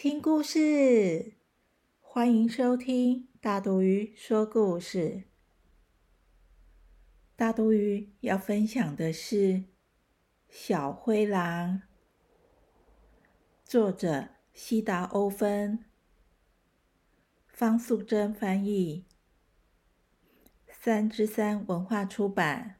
听故事！欢迎收听大毒鱼说故事。大毒鱼要分享的是《小灰狼》，作者西达欧芬，方素珍翻译，三之三文化出版。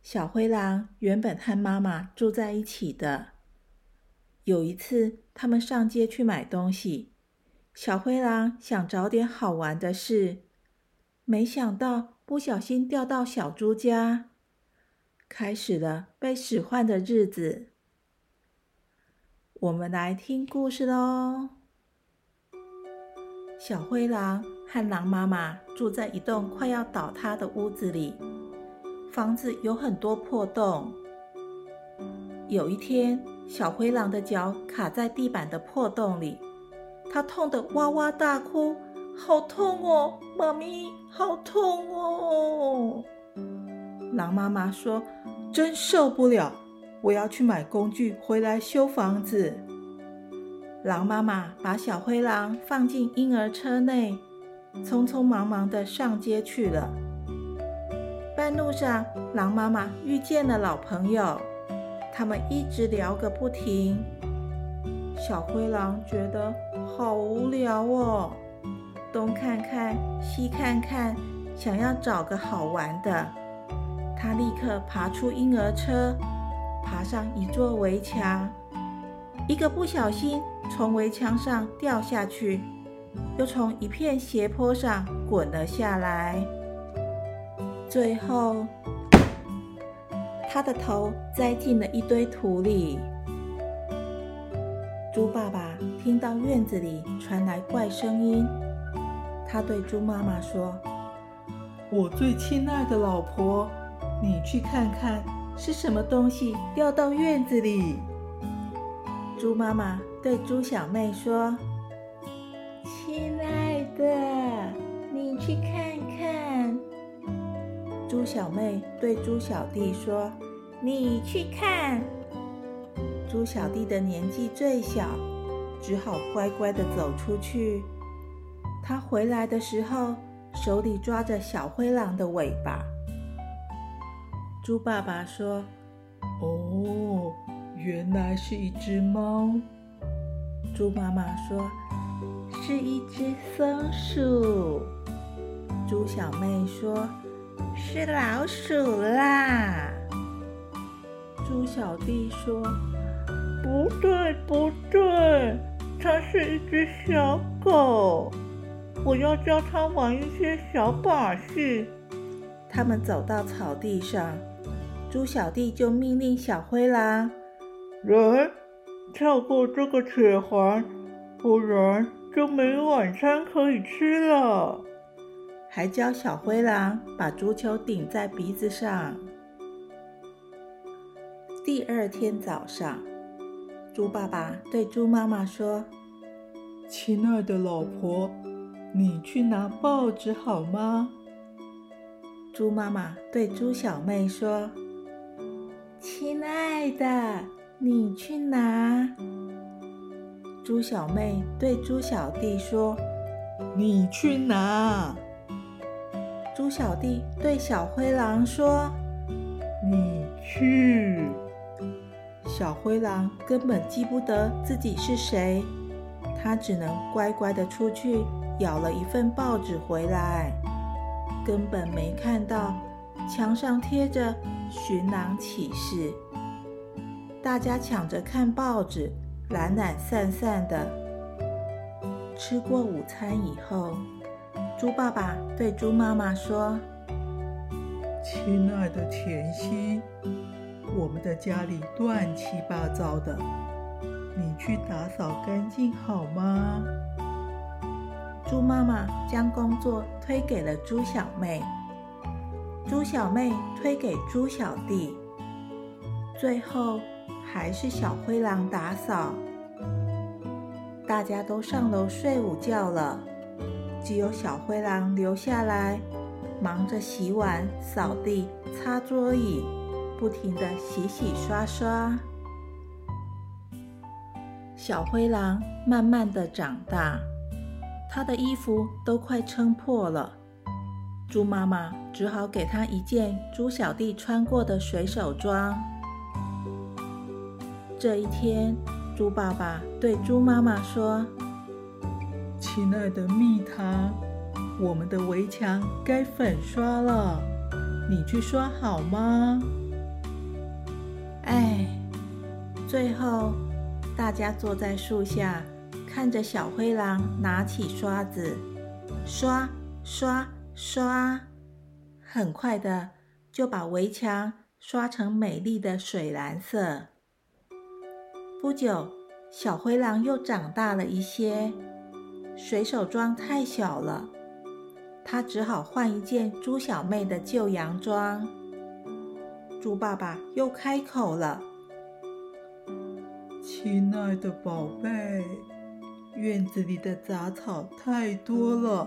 小灰狼原本和妈妈住在一起的。有一次，他们上街去买东西，小灰狼想找点好玩的事，没想到不小心掉到小猪家，开始了被使唤的日子。我们来听故事喽。小灰狼和狼妈妈住在一栋快要倒塌的屋子里，房子有很多破洞。有一天，小灰狼的脚卡在地板的破洞里，它痛得哇哇大哭，好痛哦，妈咪，好痛哦！狼妈妈说：“真受不了，我要去买工具回来修房子。”狼妈妈把小灰狼放进婴儿车内，匆匆忙忙的上街去了。半路上，狼妈妈遇见了老朋友。他们一直聊个不停，小灰狼觉得好无聊哦，东看看西看看，想要找个好玩的。他立刻爬出婴儿车，爬上一座围墙，一个不小心从围墙上掉下去，又从一片斜坡上滚了下来，最后。他的头栽进了一堆土里。猪爸爸听到院子里传来怪声音，他对猪妈妈说：“我最亲爱的老婆，你去看看是什么东西掉到院子里。”猪妈妈对猪小妹说：“猪小妹对猪小弟说：“你去看。”猪小弟的年纪最小，只好乖乖的走出去。他回来的时候，手里抓着小灰狼的尾巴。猪爸爸说：“哦，原来是一只猫。”猪妈妈说：“是一只松鼠。”猪小妹说。是老鼠啦！猪小弟说：“不对，不对，它是一只小狗。我要教它玩一些小把戏。”他们走到草地上，猪小弟就命令小灰狼：“来，跳过这个铁环，不然就没晚餐可以吃了。”还教小灰狼把足球顶在鼻子上。第二天早上，猪爸爸对猪妈妈说：“亲爱的老婆，你去拿报纸好吗？”猪妈妈对猪小妹说：“亲爱的，你去拿。”猪小妹对猪小弟说：“你去拿。”猪小弟对小灰狼说：“你去。”小灰狼根本记不得自己是谁，他只能乖乖的出去咬了一份报纸回来，根本没看到墙上贴着寻狼启事。大家抢着看报纸，懒懒散散的。吃过午餐以后。猪爸爸对猪妈妈说：“亲爱的甜心，我们的家里乱七八糟的，你去打扫干净好吗？猪妈妈将工作推给了猪小妹，猪小妹推给猪小弟，最后还是小灰狼打扫。大家都上楼睡午觉了，只有小灰狼留下来，忙着洗碗、扫地、擦桌椅，不停的洗洗刷刷。小灰狼慢慢的长大。他的衣服都快撑破了，猪妈妈只好给他一件猪小弟穿过的水手装。这一天，猪爸爸对猪妈妈说：“亲爱的蜜糖，我们的围墙该粉刷了，你去刷好吗？”哎，最后大家坐在树下。看着小灰狼拿起刷子，刷刷刷，很快的就把围墙刷成美丽的水蓝色。不久，小灰狼又长大了一些，水手装太小了，他只好换一件猪小妹的旧洋装。猪爸爸又开口了：“亲爱的宝贝。”院子里的杂草太多了，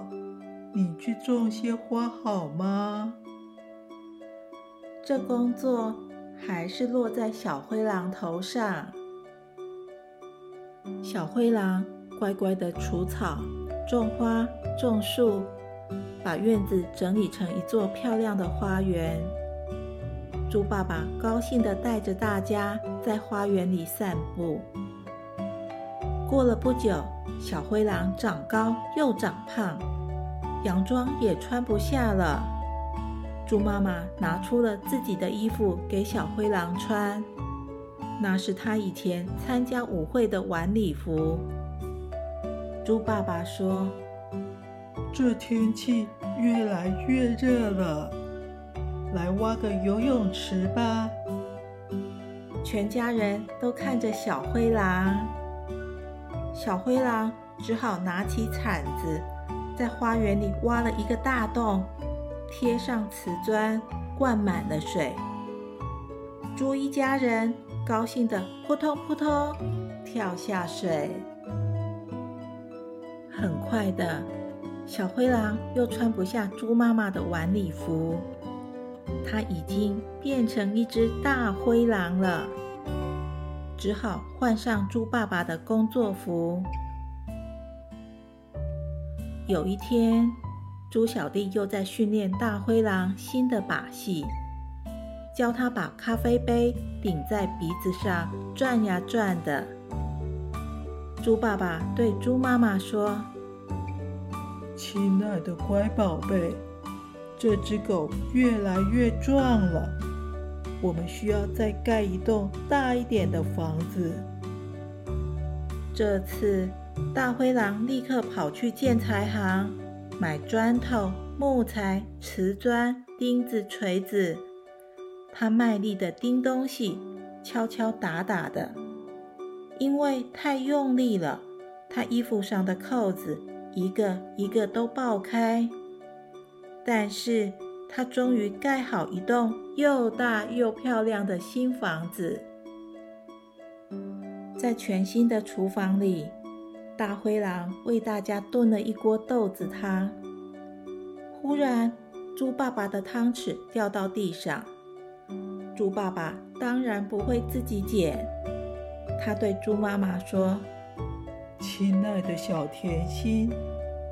你去种些花好吗？这工作还是落在小灰狼头上。小灰狼乖乖的除草、种花、种树，把院子整理成一座漂亮的花园。猪爸爸高兴的带着大家在花园里散步。过了不久。小灰狼长高又长胖，洋装也穿不下了。猪妈妈拿出了自己的衣服给小灰狼穿，那是他以前参加舞会的晚礼服。猪爸爸说：“这天气越来越热了，来挖个游泳池吧。”全家人都看着小灰狼。小灰狼只好拿起铲子，在花园里挖了一个大洞，贴上瓷砖，灌满了水。猪一家人高兴的扑通扑通跳下水。很快的，小灰狼又穿不下猪妈妈的晚礼服，它已经变成一只大灰狼了。只好换上猪爸爸的工作服。有一天，猪小弟又在训练大灰狼新的把戏，教他把咖啡杯顶在鼻子上转呀转的。猪爸爸对猪妈妈说：“亲爱的乖宝贝，这只狗越来越壮了。”我们需要再盖一栋大一点的房子。这次，大灰狼立刻跑去建材行买砖头、木材、瓷砖、钉子、锤子。他卖力的钉东西，敲敲打打的，因为太用力了，他衣服上的扣子一个一个都爆开。但是，他终于盖好一栋又大又漂亮的新房子，在全新的厨房里，大灰狼为大家炖了一锅豆子汤。忽然，猪爸爸的汤匙掉到地上。猪爸爸当然不会自己捡，他对猪妈妈说：“亲爱的小甜心，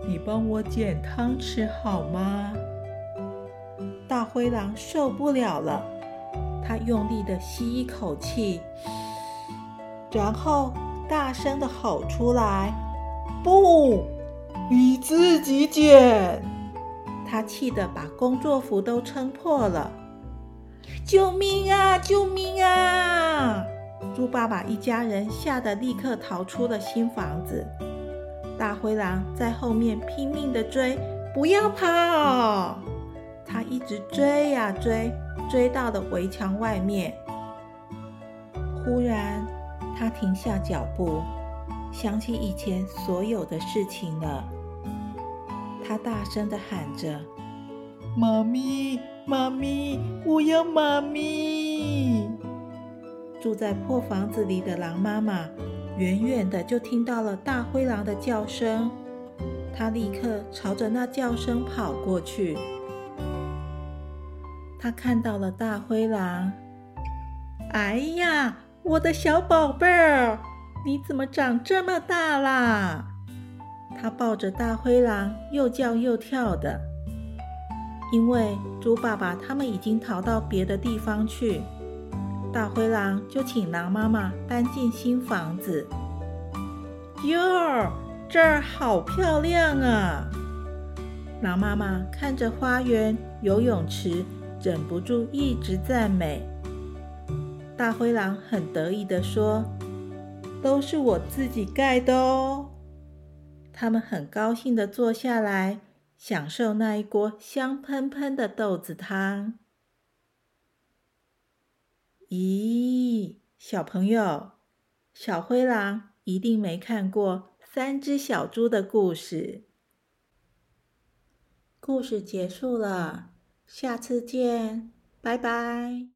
你帮我捡汤匙好吗？”大灰狼受不了了，他用力的吸一口气，然后大声的吼出来：“不，你自己捡！”他气得把工作服都撑破了。救命啊！救命啊！猪爸爸一家人吓得立刻逃出了新房子。大灰狼在后面拼命的追，不要跑！他一直追呀追，追到了围墙外面。忽然，他停下脚步，想起以前所有的事情了。他大声地喊着：“妈咪，妈咪，我要妈咪！”住在破房子里的狼妈妈，远远的就听到了大灰狼的叫声。她立刻朝着那叫声跑过去。她看到了大灰狼。哎呀，我的小宝贝儿，你怎么长这么大啦？她抱着大灰狼，又叫又跳的。因为猪爸爸他们已经逃到别的地方去。大灰狼就请狼妈妈搬进新房子。哟，这儿好漂亮啊！狼妈妈看着花园、游泳池，忍不住一直赞美。大灰狼很得意地说：“都是我自己盖的哦。”他们很高兴地坐下来，享受那一锅香喷喷的豆子汤。咦，小朋友，小灰狼一定没看过三只小猪的故事。故事结束了，下次见，拜拜。